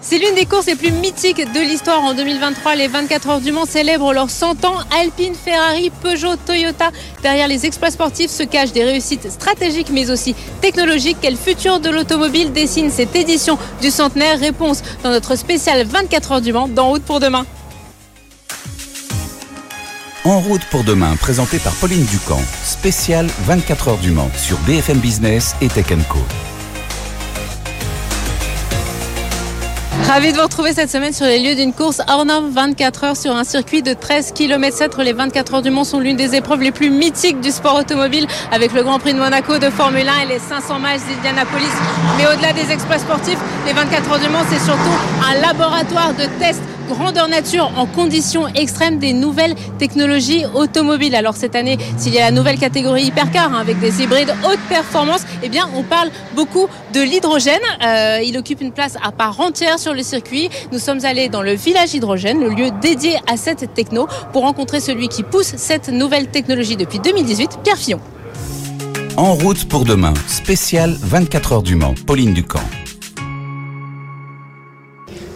C'est l'une des courses les plus mythiques de l'histoire en 2023. Les 24 heures du Mans célèbrent leurs 100 ans. Alpine, Ferrari, Peugeot, Toyota. Derrière les exploits sportifs se cachent des réussites stratégiques mais aussi technologiques. Quel futur de l'automobile dessine cette édition du centenaire? Réponse dans notre spécial 24 heures du Mans d'En route pour demain. En route pour demain, présenté par Pauline Ducamp. Spécial 24 heures du Mans sur BFM Business et Tech Co. Ravi de vous retrouver cette semaine sur les lieux d'une course hors norme 24 heures sur un circuit de 13 km 7. Les 24 heures du Mans sont l'une des épreuves les plus mythiques du sport automobile avec le Grand Prix de Monaco de Formule 1 et les 500 miles d'Indianapolis. Mais au-delà des exploits sportifs, les 24 heures du Mans, c'est surtout un laboratoire de tests grandeur nature en conditions extrêmes des nouvelles technologies automobiles. Alors cette année, s'il y a la nouvelle catégorie hypercar hein, avec des hybrides haute performance, eh bien on parle beaucoup de l'hydrogène. Euh, il occupe une place à part entière sur le circuit. Nous sommes allés dans le village hydrogène, le lieu dédié à cette techno, pour rencontrer celui qui pousse cette nouvelle technologie depuis 2018, Pierre Fillon. En route pour demain, spécial 24 heures du Mans, Pauline Ducamp.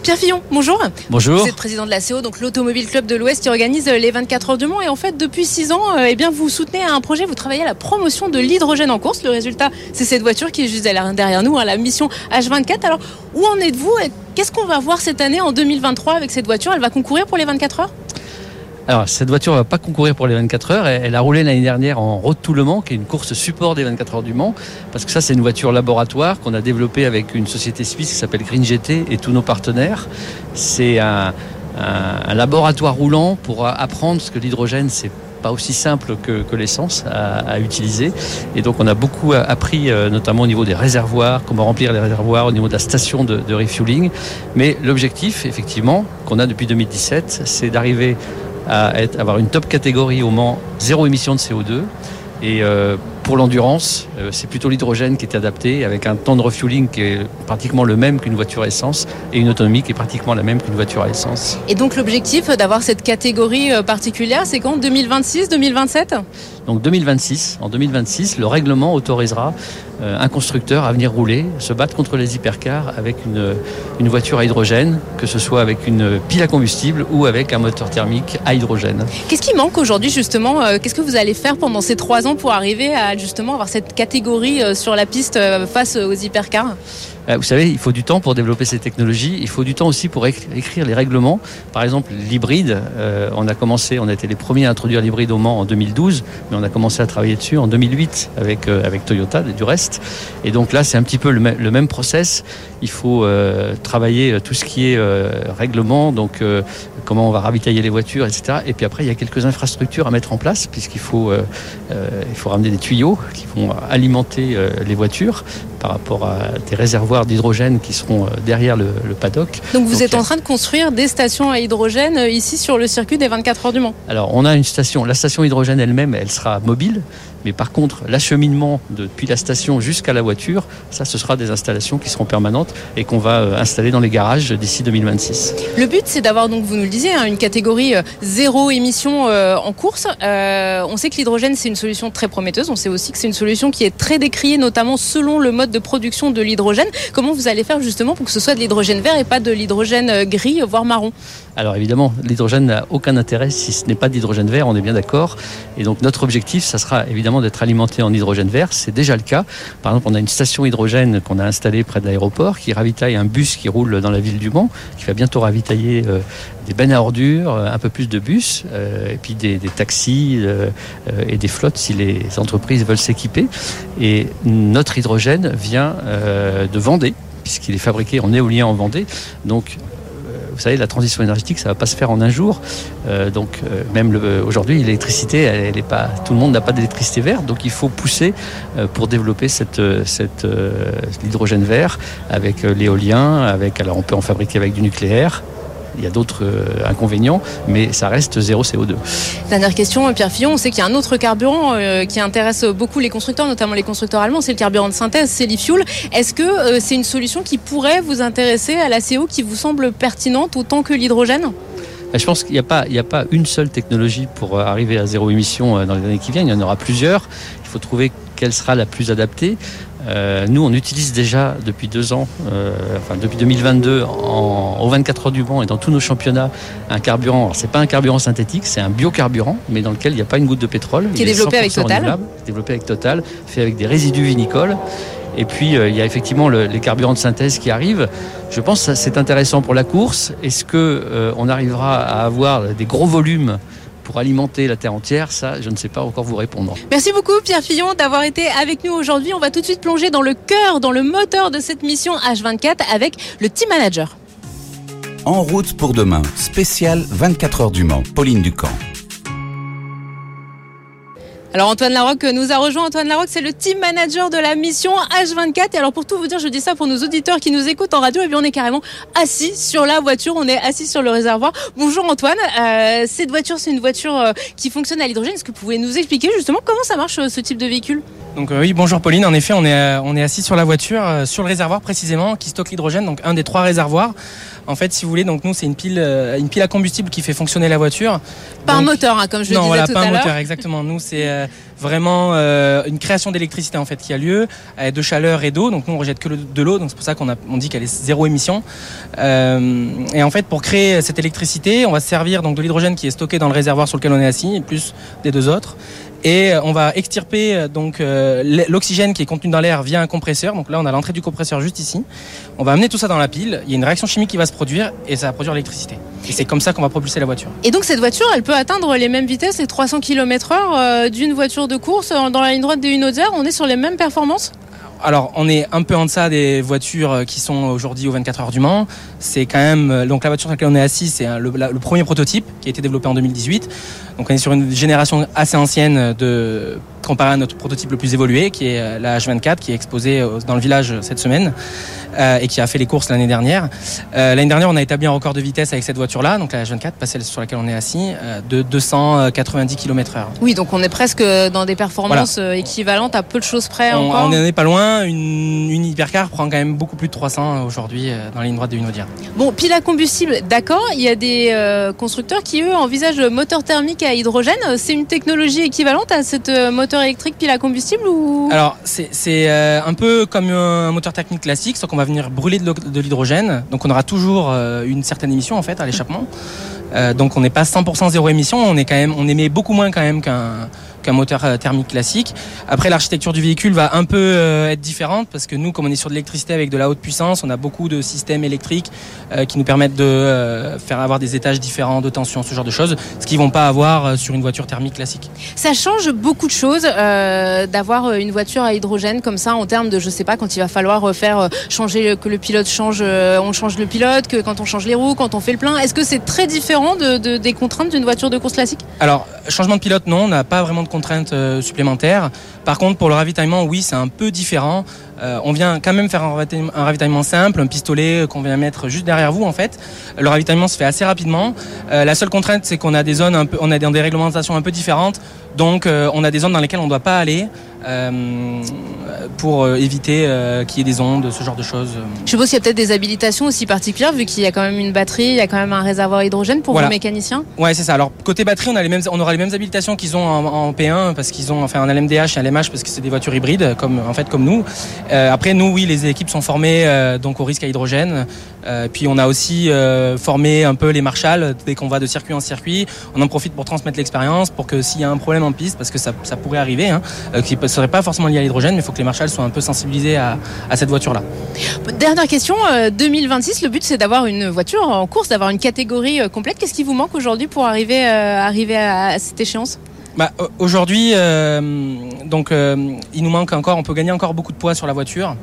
Pierre Fillon, bonjour. Bonjour. Vous êtes président de la CO, donc l'Automobile Club de l'Ouest qui organise les 24 heures du Mans. Et en fait, depuis 6 ans, euh, eh bien, vous soutenez un projet, vous travaillez à la promotion de l'hydrogène en course. Le résultat, c'est cette voiture qui est juste derrière nous, hein, la mission H24. Alors, où en êtes-vous Qu'est-ce qu'on va voir cette année en 2023 avec cette voiture? Elle va concourir pour les 24 heures? Alors, cette voiture ne va pas concourir pour les 24 heures. Elle a roulé l'année dernière en Road to Le Mans, qui est une course support des 24 heures du Mans. Parce que ça, c'est une voiture laboratoire qu'on a développée avec une société suisse qui s'appelle Green GT et tous nos partenaires. C'est un, laboratoire roulant pour apprendre ce que l'hydrogène, c'est pas aussi simple que, l'essence à, utiliser. Et donc on a beaucoup appris, euh, notamment au niveau des réservoirs, comment remplir les réservoirs, au niveau de la station de, de refueling. Mais l'objectif, effectivement, qu'on a depuis 2017, c'est d'arriver à avoir une top catégorie au Mans, zéro émission de CO2. Et euh, pour l'endurance, euh, c'est plutôt l'hydrogène qui est adapté, avec un temps de refueling qui est pratiquement le même qu'une voiture à essence et une autonomie qui est pratiquement la même qu'une voiture à essence. Et donc l'objectif d'avoir cette catégorie euh, particulière, c'est quand? 2026, 2027 Donc 2026. En 2026, le règlement autorisera euh, un constructeur à venir rouler, se battre contre les hypercars avec une, une voiture à hydrogène, que ce soit avec une pile à combustible ou avec un moteur thermique à hydrogène. Qu'est-ce qui manque aujourd'hui justement Qu'est-ce que vous allez faire pendant ces trois ans pour arriver à justement avoir cette catégorie euh, sur la piste euh, face aux hypercars? euh, vous savez, il faut du temps pour développer ces technologies. Il faut du temps aussi pour écrire les règlements. Par exemple, l'hybride, euh, on a commencé, on a été les premiers à introduire l'hybride au Mans en 2012, mais on a commencé à travailler dessus en 2008 avec, euh, avec Toyota du reste. Et donc là, c'est un petit peu le, même process. Il faut travailler tout ce qui est règlement, donc comment on va ravitailler les voitures, etc. Et puis après, il y a quelques infrastructures à mettre en place, puisqu'il faut, il faut ramener des tuyaux qui vont alimenter les voitures par rapport à des réservoirs d'hydrogène qui seront euh, derrière le, paddock. Donc vous êtes en train de construire des stations à hydrogène euh, ici sur le circuit des 24 heures du Mans. Alors on a une station, la station hydrogène elle-même, elle sera mobile, mais par contre, l'acheminement depuis la station jusqu'à la voiture, ça, ce sera des installations qui seront permanentes et qu'on va euh, installer dans les garages d'ici 2026. Le but, c'est d'avoir, donc, vous nous le disiez, hein, une catégorie euh, zéro émission euh, en course. on sait que l'hydrogène, c'est une solution très prometteuse. On sait aussi que c'est une solution qui est très décriée, notamment selon le mode de production de l'hydrogène. Comment vous allez faire justement pour que ce soit de l'hydrogène vert et pas de l'hydrogène gris, voire marron? Alors évidemment, l'hydrogène n'a aucun intérêt si ce n'est pas d'hydrogène vert, on est bien d'accord. Et donc notre objectif, ça sera évidemment d'être alimenté en hydrogène vert. C'est déjà le cas. Par exemple, on a une station hydrogène qu'on a installée près de l'aéroport qui ravitaille un bus qui roule dans la ville du Mans, qui va bientôt ravitailler euh, des bennes à ordures, euh, un peu plus de bus, euh, et puis des, taxis et des flottes si les entreprises veulent s'équiper. Et notre hydrogène vient de Vendée puisqu'il est fabriqué en éolien en Vendée. Donc vous savez, la transition énergétique, ça ne va pas se faire en un jour. Euh, donc, euh, même aujourd'hui, l'électricité, tout le monde n'a pas d'électricité verte. Donc, il faut pousser euh, pour développer l'hydrogène vert avec l'éolien. Alors, on peut en fabriquer avec du nucléaire. Il y a d'autres euh, inconvénients, mais ça reste zéro CO2. Dernière question, Pierre Fillon. On sait qu'il y a un autre carburant euh, qui intéresse beaucoup les constructeurs, notamment les constructeurs allemands, c'est le carburant de synthèse, c'est l'e-fuel. Est-ce que euh, c'est une solution qui pourrait vous intéresser à la CO qui vous semble pertinente autant que l'hydrogène? Je pense qu'il n'y a, a pas une seule technologie pour arriver à zéro émission dans les années qui viennent. Il y en aura plusieurs. Il faut trouver quelle sera la plus adaptée. Euh, nous, on utilise déjà depuis deux ans, euh, enfin depuis 2022, en, aux 24 heures du Mans et dans tous nos championnats, un carburant. Alors, c'est pas un carburant synthétique, c'est un biocarburant, mais dans lequel il n'y a pas une goutte de pétrole. Qui est développé avec Total. Développé avec Total, fait avec des résidus vinicoles. Et puis, euh, il y a effectivement le, les carburants de synthèse qui arrivent. Je pense que c'est intéressant pour la course. Est-ce que on arrivera à avoir des gros volumes pour alimenter la terre entière, ça, je ne sais pas encore vous répondre. Merci beaucoup, Pierre Fillon, d'avoir été avec nous aujourd'hui. On va tout de suite plonger dans le cœur, dans le moteur de cette mission H24 avec le team manager. En route pour demain, spécial 24 heures du Mans, Pauline Ducamp. Alors Antoine Larocque nous a rejoint. Antoine Larocque, c'est le team manager de la mission H24. Et alors pour tout vous dire, je dis ça pour nos auditeurs qui nous écoutent en radio, et bien on est carrément assis sur la voiture, on est assis sur le réservoir. Bonjour Antoine, euh, cette voiture c'est une voiture euh, qui fonctionne à l'hydrogène. Est-ce que vous pouvez nous expliquer justement comment ça marche euh, ce type de véhicule? Donc oui, bonjour Pauline. En effet, on est, on est assis sur la voiture, sur le réservoir précisément, qui stocke l'hydrogène, donc un des trois réservoirs. En fait, si vous voulez, donc nous c'est une pile, euh, une pile à combustible qui fait fonctionner la voiture. Pas un moteur, hein, comme je le non, disais voilà, tout pas à un l'heure. moteur, exactement. Nous, c'est euh, vraiment euh, une création d'électricité en fait qui a lieu, euh, de chaleur et d'eau. Donc nous, on rejette que le- de l'eau, donc c'est pour ça qu'on on dit qu'elle est zéro émission. Et en fait, pour créer cette électricité, on va se servir donc de l'hydrogène qui est stocké dans le réservoir sur lequel on est assis, et plus des deux autres. Et euh, on va extirper euh, donc euh, l'oxygène qui est contenu dans l'air via un compresseur. Donc là, on a l'entrée du compresseur juste ici. On va amener tout ça dans la pile. Il y a une réaction chimique qui va se produire et ça va produire l'électricité. Et c'est comme ça qu'on va propulser la voiture. Et donc cette voiture, elle peut atteindre les mêmes vitesses, les 300 km/h d'une voiture de course dans la ligne droite des une Auxerre. On est sur les mêmes performances? Alors, on est un peu en deçà des voitures euh, qui sont aujourd'hui aux 24 heures du Mans. C'est quand même euh, donc la voiture sur laquelle on est assis, c'est le, le premier prototype qui a été développé en 2018. Donc, on est sur une génération assez ancienne de comparé à notre prototype le plus évolué, qui est euh, la H24, qui est exposée euh, dans le village cette semaine euh, et qui a fait les courses l'année dernière. Euh, l'année dernière, on a établi un record de vitesse avec cette voiture-là, donc la H24, pas celle sur laquelle on est assis, euh, de 290 km/h. Oui, donc on est presque dans des performances euh, équivalentes à peu de choses près On n'en est pas loin. Une, une hypercar prend quand même beaucoup plus de 300 aujourd'hui euh, dans la ligne droite de Unaudière. Bon, pile à combustible, d'accord. Il y a des euh, constructeurs qui, eux, envisagent le moteur thermique à hydrogène. C'est une technologie équivalente à cette euh, électrique pile à combustible ou? Alors, c'est euh, un peu comme un moteur technique classique, sauf qu'on va venir brûler de l'hydrogène. Donc, on aura toujours euh, une certaine émission en fait à l'échappement. Euh, donc, on n'est pas 100% zéro émission. On est quand même, on émet beaucoup moins quand même qu'un qu'un moteur euh, thermique classique. Après, l'architecture du véhicule va un peu euh, être différente parce que nous, comme on est sur de l'électricité avec de la haute puissance, on a beaucoup de systèmes électriques euh, qui nous permettent de faire avoir des étages différents de tension, ce genre de choses, ce qu'ils vont pas avoir sur une voiture thermique classique. Ça change beaucoup de choses euh, d'avoir une voiture à hydrogène comme ça en termes de, je sais pas, quand il va falloir faire changer, que le pilote change, on change le pilote, que quand on change les roues, quand on fait le plein. Est-ce que c'est très différent de, de- des contraintes d'une voiture de course classique? Alors, changement de pilote, non, on n'a pas vraiment de contraintes euh, supplémentaires. Par contre, pour le ravitaillement, oui, c'est un peu différent. Euh, on vient quand même faire un ravitaillement, simple, un pistolet euh, qu'on vient mettre juste derrière vous, en fait. Le ravitaillement se fait assez rapidement. La seule contrainte, c'est qu'on a des zones, on des réglementations un peu différentes. Donc, on a des zones dans lesquelles on ne doit pas aller pour euh, éviter euh, qu'il y ait des ondes, ce genre de choses. Je suppose qu'il y a peut-être des habilitations aussi particulières vu qu'il y a quand même une batterie, il y a quand même un réservoir hydrogène pour Voilà. vos mécaniciens. Ouais, c'est ça. Alors côté batterie, on a les mêmes, on aura les mêmes habilitations qu'ils ont en, en P1 parce qu'ils ont enfin un LMDH et un LMH parce que c'est des voitures hybrides comme en fait comme nous. Euh, après nous, oui, les équipes sont formées euh, donc au risque à hydrogène. Euh, puis on a aussi euh, formé un peu les marshals dès qu'on va de circuit en circuit. On en profite pour transmettre l'expérience pour que s'il y a un problème en piste, parce que ça, ça pourrait arriver, hein, euh, qui serait pas forcément lié à l'hydrogène, mais il faut que les marshals soient un peu sensibilisés à, à cette voiture-là. Dernière question, euh, 2026, le but c'est d'avoir une voiture en course, d'avoir une catégorie euh, complète. Qu'est-ce qui vous manque aujourd'hui pour arriver, euh, arriver à, à cette échéance? Bah, au- aujourd'hui, euh, donc euh, il nous manque encore, on peut gagner encore beaucoup de poids sur la voiture.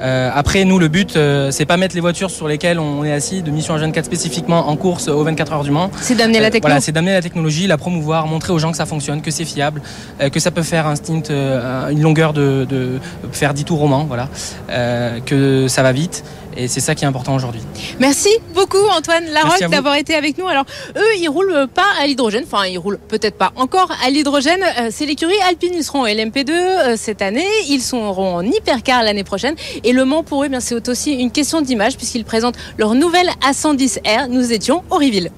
Euh, après, nous, le but, euh, c'est pas mettre les voitures sur lesquelles on est assis de Mission H24 spécifiquement en course aux 24 heures du Mans. C'est d'amener la Euh, technologie. Voilà, c'est d'amener la technologie, la promouvoir, montrer aux gens que ça fonctionne, que c'est fiable, euh, que ça peut faire un stint, euh, une longueur de, de faire 10 tours au Mans, voilà, euh, que ça va vite. Et c'est ça qui est important aujourd'hui. Merci beaucoup Antoine Larocque d'avoir été avec nous. Alors eux, ils roulent pas à l'hydrogène, enfin ils roulent peut-être pas encore à l'hydrogène. Euh, c'est l'écurie Alpine, ils seront en LMP2 euh, cette année, ils seront en hypercar l'année prochaine. Et Le Mans pour eux, eh bien c'est aussi une question d'image puisqu'ils présentent leur nouvelle A110R. Nous étions au Riville.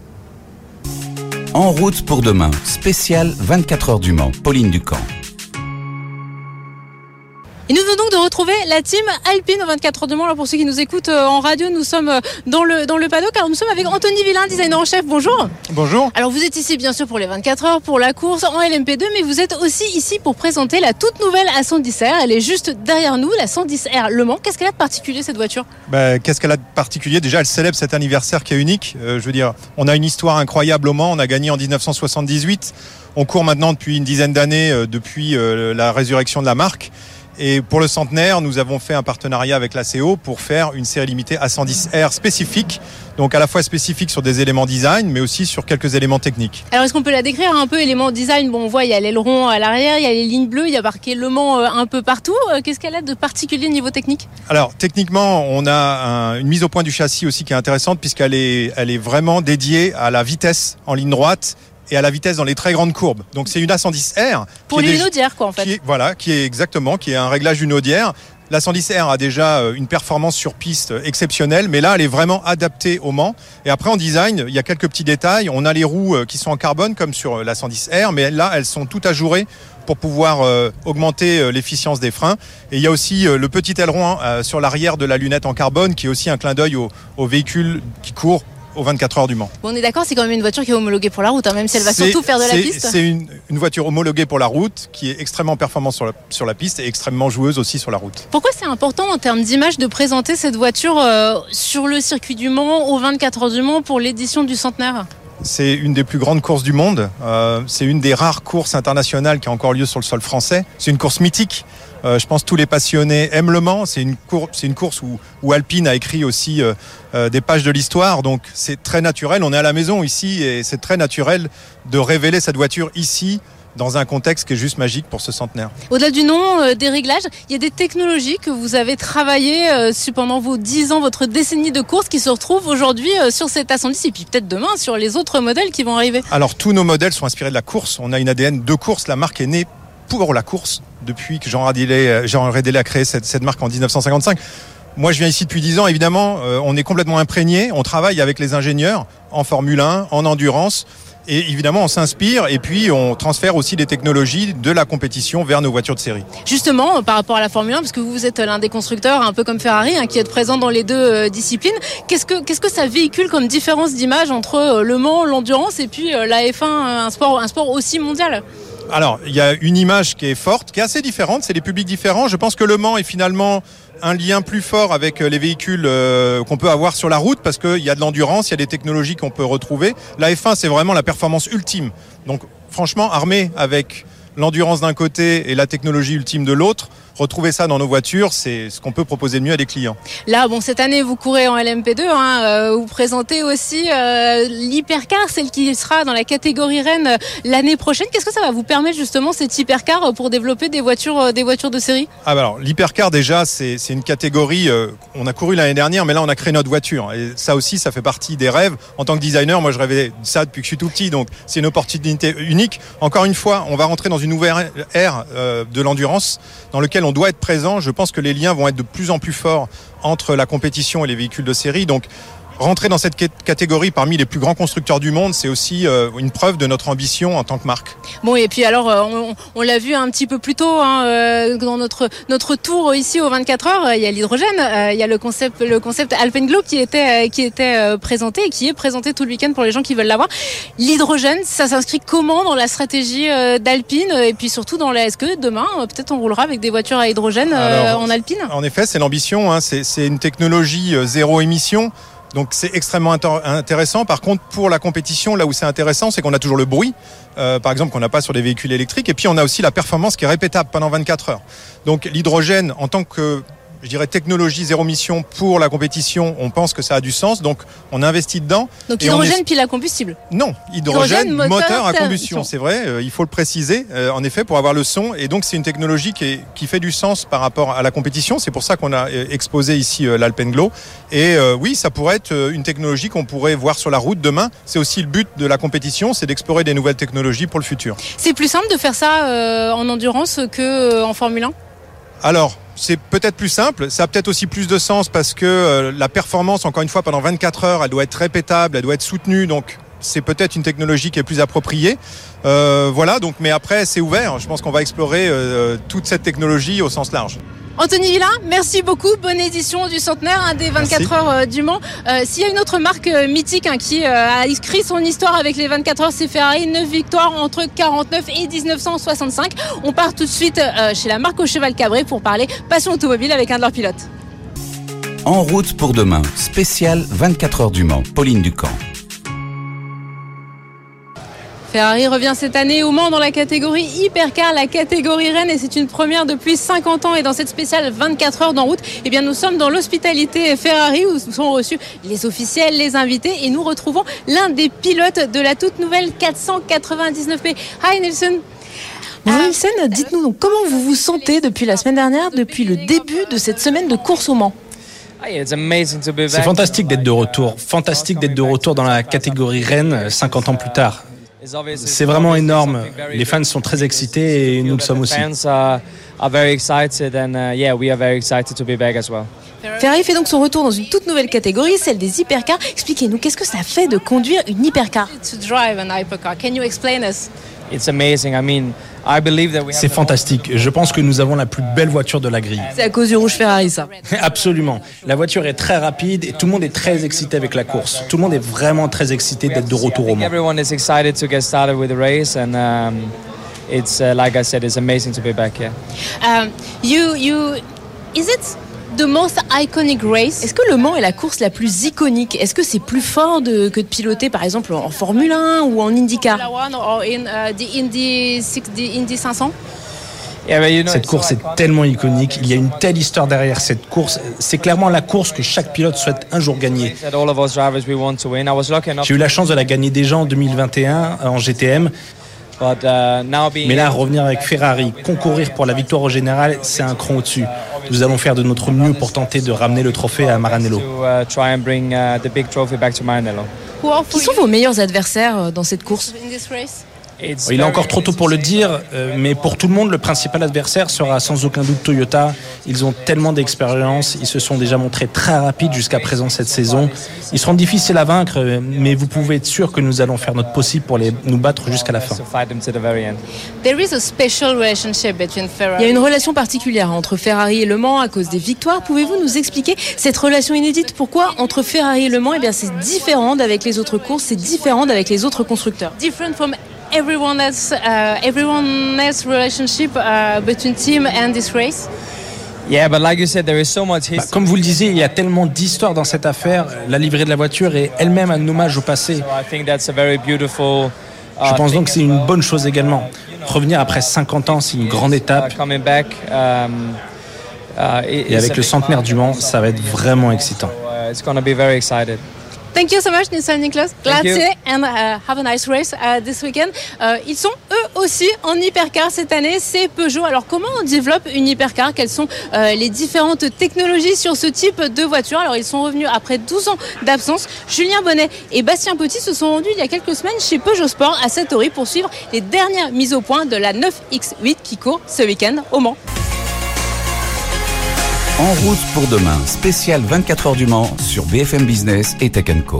En route pour demain, spécial 24 heures du Mans, Pauline Ducamp. Et nous venons donc de retrouver la team Alpine au 24 heures de Mans. pour ceux qui nous écoutent euh, en radio, nous sommes euh, dans le, dans le paddock. Alors nous sommes avec Anthony Villain, designer en chef. Bonjour. Bonjour. Alors vous êtes ici bien sûr pour les 24 heures, pour la course en LMP2, mais vous êtes aussi ici pour présenter la toute nouvelle A110R. Elle est juste derrière nous, la 110R Le Mans. Qu'est-ce qu'elle a de particulier cette voiture? Ben, Qu'est-ce qu'elle a de particulier? Déjà, elle célèbre cet anniversaire qui est unique. Euh, je veux dire, on a une histoire incroyable au Mans. On a gagné en 1978. On court maintenant depuis une dizaine d'années, depuis la résurrection de la marque. Et pour le centenaire, nous avons fait un partenariat avec la CO pour faire une série limitée A110R spécifique, donc à la fois spécifique sur des éléments design, mais aussi sur quelques éléments techniques. Alors est-ce qu'on peut la décrire un peu, éléments design? Bon, on voit, il y a l'aileron à l'arrière, il y a les lignes bleues, il y a marqué Le Mans euh, un peu partout. Euh, qu'est-ce qu'elle a de particulier niveau technique? Alors techniquement, on a une mise au point du châssis aussi qui est intéressante puisqu'elle est, elle est vraiment dédiée à la vitesse en ligne droite et à la vitesse dans les très grandes courbes. Donc c'est une A110R. Pour les lunaudières quoi en fait. Qui voilà, qui est exactement, qui est un réglage lunaudière. La 110R a déjà euh, une performance sur piste exceptionnelle, mais là, elle est vraiment adaptée au Mans. Et après, en design, il y a quelques petits détails. On a les roues euh, qui sont en carbone, comme sur euh, la 110R, mais là, elles sont toutes ajourées pour pouvoir augmenter l'efficience des freins. Et il y a aussi le petit aileron sur l'arrière de la lunette en carbone, qui est aussi un clin d'œil au, au véhicule qui court aux 24 heures du Mans. on est d'accord, c'est quand même une voiture qui est homologuée pour la route, hein, même si elle va surtout faire de la piste. C'est une, voiture homologuée pour la route qui est extrêmement performante sur la, sur la piste et extrêmement joueuse aussi sur la route. Pourquoi c'est important en termes d'image de présenter cette voiture euh, sur le circuit du Mans aux 24 heures du Mans pour l'édition du centenaire? C'est une des plus grandes courses du monde. Euh, c'est une des rares courses internationales qui a encore lieu sur le sol français. C'est une course mythique. Euh, je pense tous les passionnés aiment Le Mans. C'est une, course où, Alpine a écrit aussi euh, des pages de l'histoire. Donc c'est très naturel. On est à la maison ici et c'est très naturel de révéler cette voiture ici dans un contexte qui est juste magique pour ce centenaire. Au-delà du nom, des réglages, il y a des technologies que vous avez travaillées pendant vos 10 ans, votre décennie de course qui se retrouvent aujourd'hui sur cet A110 et puis peut-être demain sur les autres modèles qui vont arriver. Alors tous nos modèles sont inspirés de la course. On a une ADN de course. La marque est née pour la course depuis que Jean Redélé, Jean a créé cette, marque en 1955. Moi, je viens ici depuis 10 ans. Évidemment, euh, on est complètement imprégné. On travaille avec les ingénieurs en Formule 1, en endurance. Et évidemment, on s'inspire et puis on transfère aussi des technologies de la compétition vers nos voitures de série. Justement, par rapport à la Formule 1, parce que vous êtes l'un des constructeurs, un peu comme Ferrari, hein, qui est présent dans les deux euh, disciplines, qu'est-ce que, qu'est-ce que ça véhicule comme différence d'image entre euh, le Mans, l'endurance et puis la F1, un sport, un sport aussi mondial? Alors, il y a une image qui est forte, qui est assez différente, c'est des publics différents. Je pense que Le Mans est finalement un lien plus fort avec euh, les véhicules euh, qu'on peut avoir sur la route parce qu'il y a de l'endurance, il y a des technologies qu'on peut retrouver. La F1, c'est vraiment la performance ultime. Donc, franchement, armé avec l'endurance d'un côté et la technologie ultime de l'autre, retrouver ça dans nos voitures, c'est ce qu'on peut proposer de mieux à des clients. Là, bon, cette année, vous courez en LMP2, hein, euh, vous présentez aussi euh, l'hypercar, celle qui sera dans la catégorie Rennes euh, l'année prochaine. Qu'est-ce que ça va vous permettre justement cette hypercar pour développer des voitures, des voitures de série? Ah bah Alors, l'hypercar déjà, c'est une catégorie. on a couru l'année dernière, mais là, on a créé notre voiture. Et ça aussi, ça fait partie des rêves. En tant que designer, moi, je rêvais de ça depuis que je suis tout petit, donc c'est une opportunité unique. Encore une fois, on va rentrer dans une nouvelle ère de l'endurance, dans lequel on doit être présent. Je pense que les liens vont être de plus en plus forts entre la compétition et les véhicules de série. Rentrer dans cette catégorie parmi les plus grands constructeurs du monde, c'est aussi euh, une preuve de notre ambition en tant que marque. Bon, et puis alors, euh, on, l'a vu un petit peu plus tôt hein, euh, dans notre notre tour ici aux 24 heures. Il y a l'hydrogène, il y a le concept le concept Alpenglow qui était qui était présenté et qui est présenté tout le week-end pour les gens qui veulent l'avoir. L'hydrogène, ça s'inscrit comment dans la stratégie d'Alpine? Et puis surtout dans la est-ce que demain peut-être on roulera avec des voitures à hydrogène en Alpine? En effet, c'est l'ambition. Hein, c'est une technologie zéro émission. Donc c'est extrêmement intéressant. Par contre, pour la compétition, là où c'est intéressant, c'est qu'on a toujours le bruit, euh, par exemple, qu'on n'a pas sur les véhicules électriques. Et puis on a aussi la performance qui est répétable pendant 24 heures. Donc l'hydrogène, en tant que je dirais, technologie zéro mission pour la compétition, on pense que ça a du sens, donc on investit dedans. Donc hydrogène pile à combustible Non, hydrogène, moteur, à combustion, c'est vrai, euh, il faut le préciser, euh, en effet, pour avoir le son. Et donc c'est une technologie qui, qui, fait du sens par rapport à la compétition. C'est pour ça qu'on a euh, exposé ici l'Alpenglow. Et oui, ça pourrait être une technologie qu'on pourrait voir sur la route demain. C'est aussi le but de la compétition, c'est d'explorer des nouvelles technologies pour le futur. C'est plus simple de faire ça en endurance que en Formule 1 alors, c'est peut-être plus simple, ça a peut-être aussi plus de sens parce que euh, la performance, encore une fois, pendant 24 heures, elle doit être répétable, elle doit être soutenue, donc c'est peut-être une technologie qui est plus appropriée. Euh, voilà, donc, mais après, c'est ouvert. Je pense qu'on va explorer euh, toute cette technologie au sens large. Anthony Villain, merci beaucoup. Bonne édition du centenaire hein, des 24 Merci. heures euh, du Mans. Euh, S'il y a une autre marque euh, mythique hein, qui euh, a écrit son histoire avec les 24 heures, c'est Ferrari. 9 victoires entre 49 et 1965. On part tout de suite euh, chez la marque au cheval cabré pour parler passion automobile avec un de leurs pilotes. En route pour demain, spécial 24 heures du Mans, Pauline Ducamp. Ferrari revient cette année au Mans dans la catégorie Hypercar, la catégorie Rennes, et c'est une première depuis 50 ans. Et dans cette spéciale 24 heures d'en route, eh bien, nous sommes dans l'hospitalité Ferrari où sont reçus les officiels, les invités, et nous retrouvons l'un des pilotes de la toute nouvelle 499P. Hi Nelson. Bonjour Nielsen, dites-nous donc comment vous vous sentez depuis la semaine dernière, depuis le début de cette semaine de course au Mans? C'est fantastique d'être de retour, fantastique d'être de retour dans la catégorie Rennes 50 ans plus tard. C'est vraiment énorme. Les fans sont très excités et nous le sommes aussi. Ferrari fait donc son retour dans une toute nouvelle catégorie, celle des hypercars. Expliquez-nous, qu'est-ce que ça fait de conduire une hypercar? To C'est fantastique. Je pense que nous avons la plus belle voiture de la grille. C'est à cause du rouge Ferrari, ça. Absolument. La voiture est très rapide et tout le monde est très excité avec la course. Tout le monde est vraiment très excité d'être de retour au Mans. Everyone is excited to get started with the race, and um, it's uh, like I said, it's amazing to be back here. Um, you, you, is it the most iconic race? Est-ce que Le Mans est la course la plus iconique? Est-ce que c'est plus fort de- que de piloter par exemple en Formule 1 ou en IndyCar? Formula One or in the Indy 6, the Indy 500? Yeah, but you know, Cette course so est tellement iconique. Il y a une telle histoire derrière cette course. C'est clairement la course que chaque pilote souhaite un jour gagner. J'ai eu la chance de la gagner déjà en 2021 en GTM. Uh, Mais là, revenir avec Ferrari, concourir pour la victoire au général, c'est un cran au-dessus. Nous allons faire de notre mieux pour tenter de ramener le trophée à Maranello. uh, try and bring uh, the big trophy back to Maranello. Who are for Qui sont vos meilleurs adversaires euh, dans cette course? Il est encore trop tôt pour le dire, euh, mais pour tout le monde, le principal adversaire sera sans aucun doute Toyota. Ils ont tellement d'expérience, ils se sont déjà montrés très rapides jusqu'à présent cette saison. Ils seront difficiles à vaincre, mais vous pouvez être sûr que nous allons faire notre possible pour les, nous battre jusqu'à la fin. Il y a une relation particulière entre Ferrari et Le Mans à cause des victoires. Pouvez-vous nous expliquer cette relation inédite? Pourquoi entre Ferrari et Le Mans, eh bien, c'est différent d'avec les autres courses, c'est différent d'avec les autres constructeurs? Everyone else, uh, everyone else relationship uh, between team and this race. Yeah, but like you said, there is so much Bah, history. comme vous le disiez, il y a tellement d'histoires dans cette affaire. La livrée de la voiture est elle-même un hommage au passé. So I think that's a very beautiful. uh, Je pense thing donc que c'est une bonne chose également. Revenir après 50 ans, c'est une grande étape. uh, coming back. Um, Et it's avec le centenaire du Mans, ça va être vraiment excitant. Uh. Thank you so much, Nissan Niklas. Grazie and uh, have a nice race uh, this weekend. Euh, ils sont eux aussi en hypercar cette année, c'est Peugeot. Alors comment on développe une hypercar? Quelles sont euh, les différentes technologies sur ce type de voiture? Alors ils sont revenus après 12 ans d'absence. Julien Bonnet et Bastien Petit se sont rendus il y a quelques semaines chez Peugeot Sport à Satori pour suivre les dernières mises au point de la 9X8 qui court ce week-end au Mans. En route pour demain, spécial 24 heures du Mans sur BFM Business et Tech Co.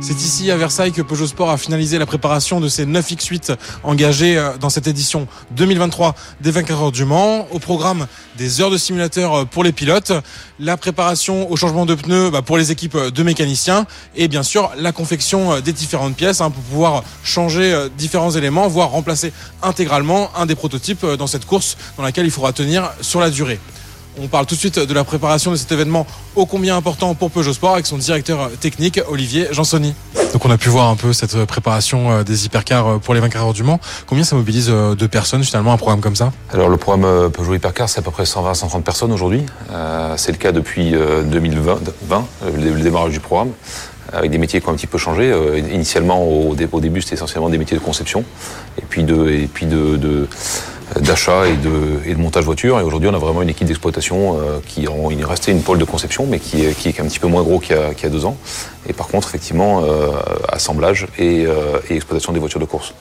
C'est ici à Versailles que Peugeot Sport a finalisé la préparation de ces 9 X8 engagés euh, dans cette édition 2023 des 24 heures du Mans. Au programme des heures de simulateur euh, pour les pilotes, la préparation au changement de pneus bah, pour les équipes de mécaniciens et bien sûr la confection euh, des différentes pièces hein, pour pouvoir changer différents éléments, voire remplacer intégralement un des prototypes dans cette course dans laquelle il faudra tenir sur la durée. On parle tout de suite de la préparation de cet événement ô combien important pour Peugeot Sport avec son directeur technique Olivier Jansoni. Donc on a pu voir un peu cette préparation euh, des hypercars euh, pour les 24 heures du Mans. Combien ça mobilise euh, de personnes finalement un programme comme ça? Alors le programme Peugeot Hypercar, c'est à peu près 120-130 personnes aujourd'hui. Euh, c'est le cas depuis euh, 2020, 20, euh, le, le démarrage du programme, avec des métiers qui ont un petit peu changé. Euh, initialement, au, dé- au début, c'était essentiellement des métiers de conception, et puis de, et puis de, de- d'achat et de, et de montage voiture. Et aujourd'hui, on a vraiment une équipe d'exploitation euh, qui en, il une pôle de conception, mais qui est, qui est un petit peu moins gros qu'il y a, deux ans. Et par contre, effectivement, euh, assemblage euh, et exploitation des voitures de course.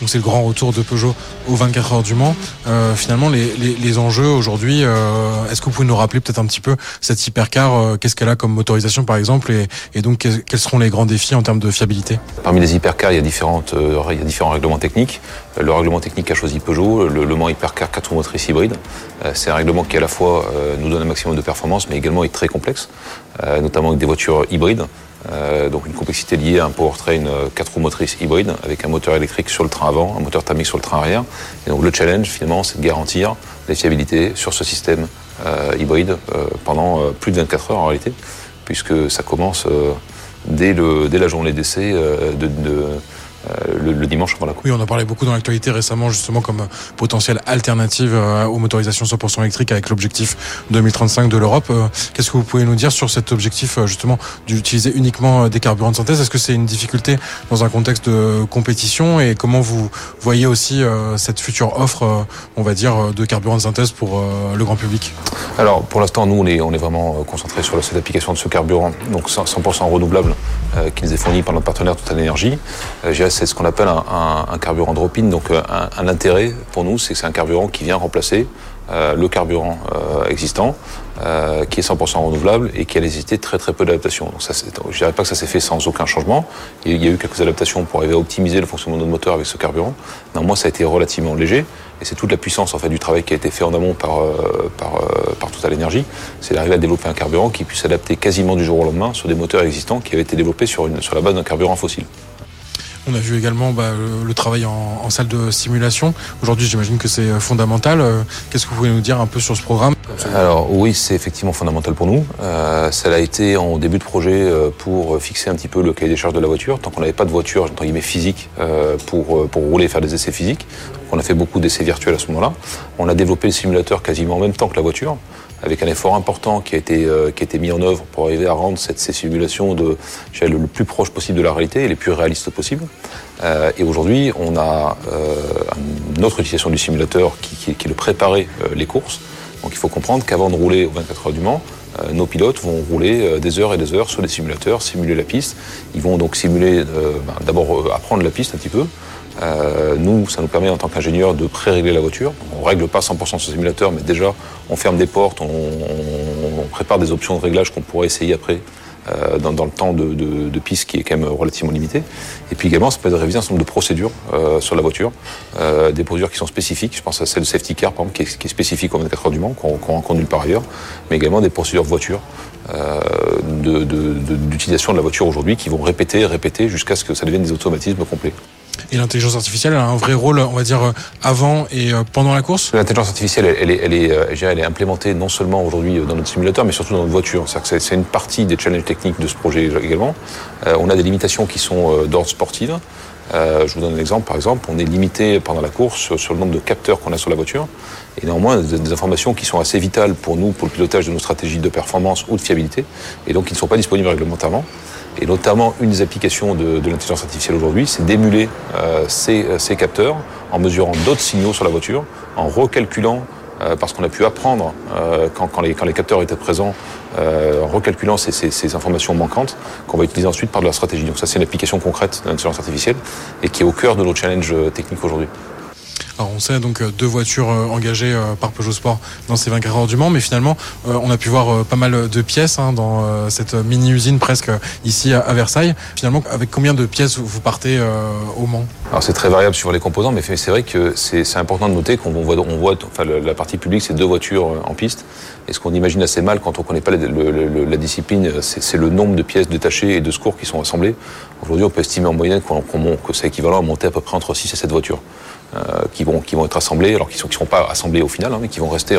Donc c'est le grand retour de Peugeot aux 24 heures du Mans. Euh, finalement, les, les, enjeux aujourd'hui, euh, est-ce que vous pouvez nous rappeler peut-être un petit peu cette hypercar euh, Qu'est-ce qu'elle a comme motorisation par exemple et, et donc que- quels seront les grands défis en termes de fiabilité? Parmi les hypercars, il y a, différentes, il y a différents règlements techniques. Le règlement technique qu'a choisi Peugeot, le Le Mans Hypercar 4 roues motrices hybrides, euh, c'est un règlement qui à la fois nous donne un maximum de performance, mais également est très complexe, notamment avec des voitures hybrides. Euh, donc une complexité liée à un powertrain euh, 4 roues motrices hybride avec un moteur électrique sur le train avant, un moteur thermique sur le train arrière. Et donc le challenge finalement c'est de garantir la fiabilité sur ce système euh, hybride euh, pendant euh, plus de 24 heures en réalité, puisque ça commence euh, dès, le, dès la journée d'essai euh, de, de, euh, le, le dimanche avant la. Oui, on en parlait beaucoup dans l'actualité récemment, justement, comme euh, potentielle alternative euh, aux motorisations 100% électriques avec l'objectif 2035 de l'Europe. Euh, Qu'est-ce que vous pouvez nous dire sur cet objectif, euh, justement, d'utiliser uniquement euh, des carburants de synthèse? Est-ce que c'est une difficulté dans un contexte de compétition? Et comment vous voyez aussi euh, cette future offre, euh, on va dire, euh, de carburants de synthèse pour euh, le grand public? Alors pour l'instant, nous, on est, on est vraiment euh, concentré sur cette application de ce carburant, donc 100% 100% renouvelable, euh, qui nous est fourni par notre partenaire Total Energy. Euh, c'est ce qu'on appelle un, carburant drop-in. Donc euh, un, intérêt pour nous, c'est que c'est un carburant qui vient remplacer euh, le carburant euh, existant, qui est 100% renouvelable et qui a nécessité très peu d'adaptation. Donc ça, dirais pas que ça s'est fait sans aucun changement. Il y a- eu quelques adaptations pour arriver à optimiser le fonctionnement de notre moteur avec ce carburant. Néanmoins, ça a été relativement léger. Et c'est toute la puissance en du travail qui a été fait en amont par par, par Total c'est d'arriver à développer un carburant qui puisse s'adapter quasiment du jour au lendemain sur des moteurs existants qui avaient été développés sur la base d'un carburant fossile. On a vu également bah, le, travail en, salle de simulation. Aujourd'hui, j'imagine que c'est euh, fondamental. Euh, Qu'est-ce que vous pouvez nous dire un peu sur ce programme? Alors oui, c'est effectivement fondamental pour nous. Euh, ça l'a été en début de projet pour fixer un petit peu le cahier des charges de la voiture. Tant qu'on n'avait pas de voiture, entre guillemets, physique pour, pour rouler et faire des essais physiques. On a fait beaucoup d'essais virtuels à ce moment-là. On a développé le simulateur quasiment en même temps que la voiture, avec un effort important qui a été, euh, qui a été mis en œuvre pour arriver à rendre ces simulations de, le, plus proche possible de la réalité et les plus réalistes possibles. Euh, et aujourd'hui, on a euh, une autre utilisation du simulateur qui, qui, qui est de préparer les courses. Donc il faut comprendre qu'avant de rouler aux 24 heures du Mans, nos pilotes vont rouler des heures et des heures sur des simulateurs, simuler la piste. Ils vont donc simuler, ben, d'abord apprendre la piste un petit peu. Euh, nous, ça nous permet en tant qu'ingénieur de pré-régler la voiture. On règle pas 100% sur le simulateur, mais déjà on ferme des portes, on, on- on prépare des options de réglage qu'on pourrait essayer après euh, dans, dans le temps de, de, de piste qui est quand même relativement limité. Et puis également, ça peut réviser un certain nombre de procédures euh, sur la voiture, euh, des procédures qui sont spécifiques. Je pense à celle de safety car, par exemple, qui est, qui est spécifique aux 24 heures du Mans, qu'on rencontre nulle part ailleurs, mais également des procédures voiture euh, de- de- de- d'utilisation de, la voiture aujourd'hui qui vont répéter, répéter jusqu'à ce que ça devienne des automatismes complets. Et l'intelligence artificielle elle a un vrai rôle, on va dire, euh, avant et euh, pendant la course L'intelligence artificielle, elle, elle est, elle, est, euh, elle est implémentée non seulement aujourd'hui dans notre simulateur, mais surtout dans notre voiture. C'est- une partie des challenges techniques de ce projet également. On a des limitations qui sont d'ordre sportif. Je vous donne un exemple, par exemple, on est limité pendant la course sur, le nombre de capteurs qu'on a sur la voiture. Et néanmoins, des informations qui sont assez vitales pour nous, pour le pilotage de nos stratégies de performance ou de fiabilité, et donc qui ne sont pas disponibles réglementairement. Et notamment, une des applications de, l'intelligence artificielle aujourd'hui, c'est d'émuler euh, ces, euh, ces capteurs en mesurant d'autres signaux sur la voiture, en recalculant, euh, parce qu'on a pu apprendre euh, quand, les, capteurs étaient présents, en recalculant ces, ces, informations manquantes qu'on va utiliser ensuite par de la stratégie. Donc ça, c'est une application concrète de l'intelligence artificielle et qui est au cœur de nos challenges techniques aujourd'hui. On sait donc euh, deux voitures euh, engagées euh, par Peugeot Sport dans ces 24 heures du Mans, mais finalement on a pu voir pas mal de pièces hein, dans cette mini-usine presque ici à, Versailles. Finalement, avec combien de pièces vous, partez au Mans? Alors c'est très variable suivant les composants, mais c'est vrai que c'est important de noter qu'on voit, la partie publique, c'est deux voitures en piste. Et ce qu'on imagine assez mal quand on ne connaît pas la, discipline, c'est le nombre de pièces détachées et de secours qui sont assemblées. Aujourd'hui, on peut estimer en moyenne qu'on- monte- que c'est équivalent à monter à peu près entre 6 et 7 voitures. Euh, qui, vont, être assemblées, alors qui ne seront pas assemblées au final, hein, mais qui vont rester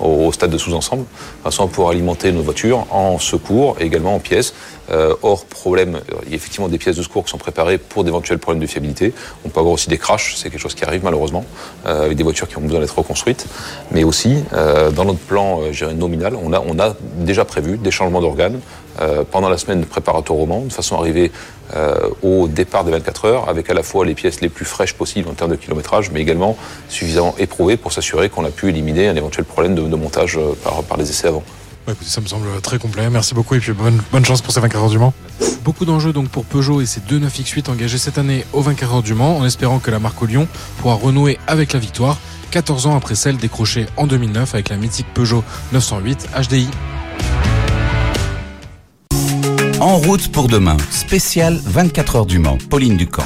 au, stade de sous-ensemble, de façon à pouvoir alimenter nos voitures en secours et également en pièces. Euh, hors problème, euh, il y a effectivement des pièces de secours qui sont préparées pour d'éventuels problèmes de fiabilité. On peut avoir aussi des crashs, c'est quelque chose qui arrive malheureusement, avec des voitures qui ont besoin d'être reconstruites. Mais aussi, dans notre plan nominal, on on a déjà prévu des changements d'organes euh, pendant la semaine préparatoire au Mans, de façon à arriver euh, au départ des 24 heures, avec à la fois les pièces les plus fraîches possibles en termes de kilométrage, mais également suffisamment éprouvées pour s'assurer qu'on a pu éliminer un éventuel problème de, de montage euh, par, par les essais avant. Écoutez, ça me semble très complet. Merci beaucoup et puis bonne, bonne chance pour ces 24 heures du Mans. Beaucoup d'enjeux donc pour Peugeot et ses deux 9X8 engagés cette année aux 24 heures du Mans en espérant que la marque au Lyon pourra renouer avec la victoire 14 ans après celle décrochée en 2009 avec la mythique Peugeot 908 HDI. En route pour demain, spécial 24 heures du Mans, Pauline Ducamp.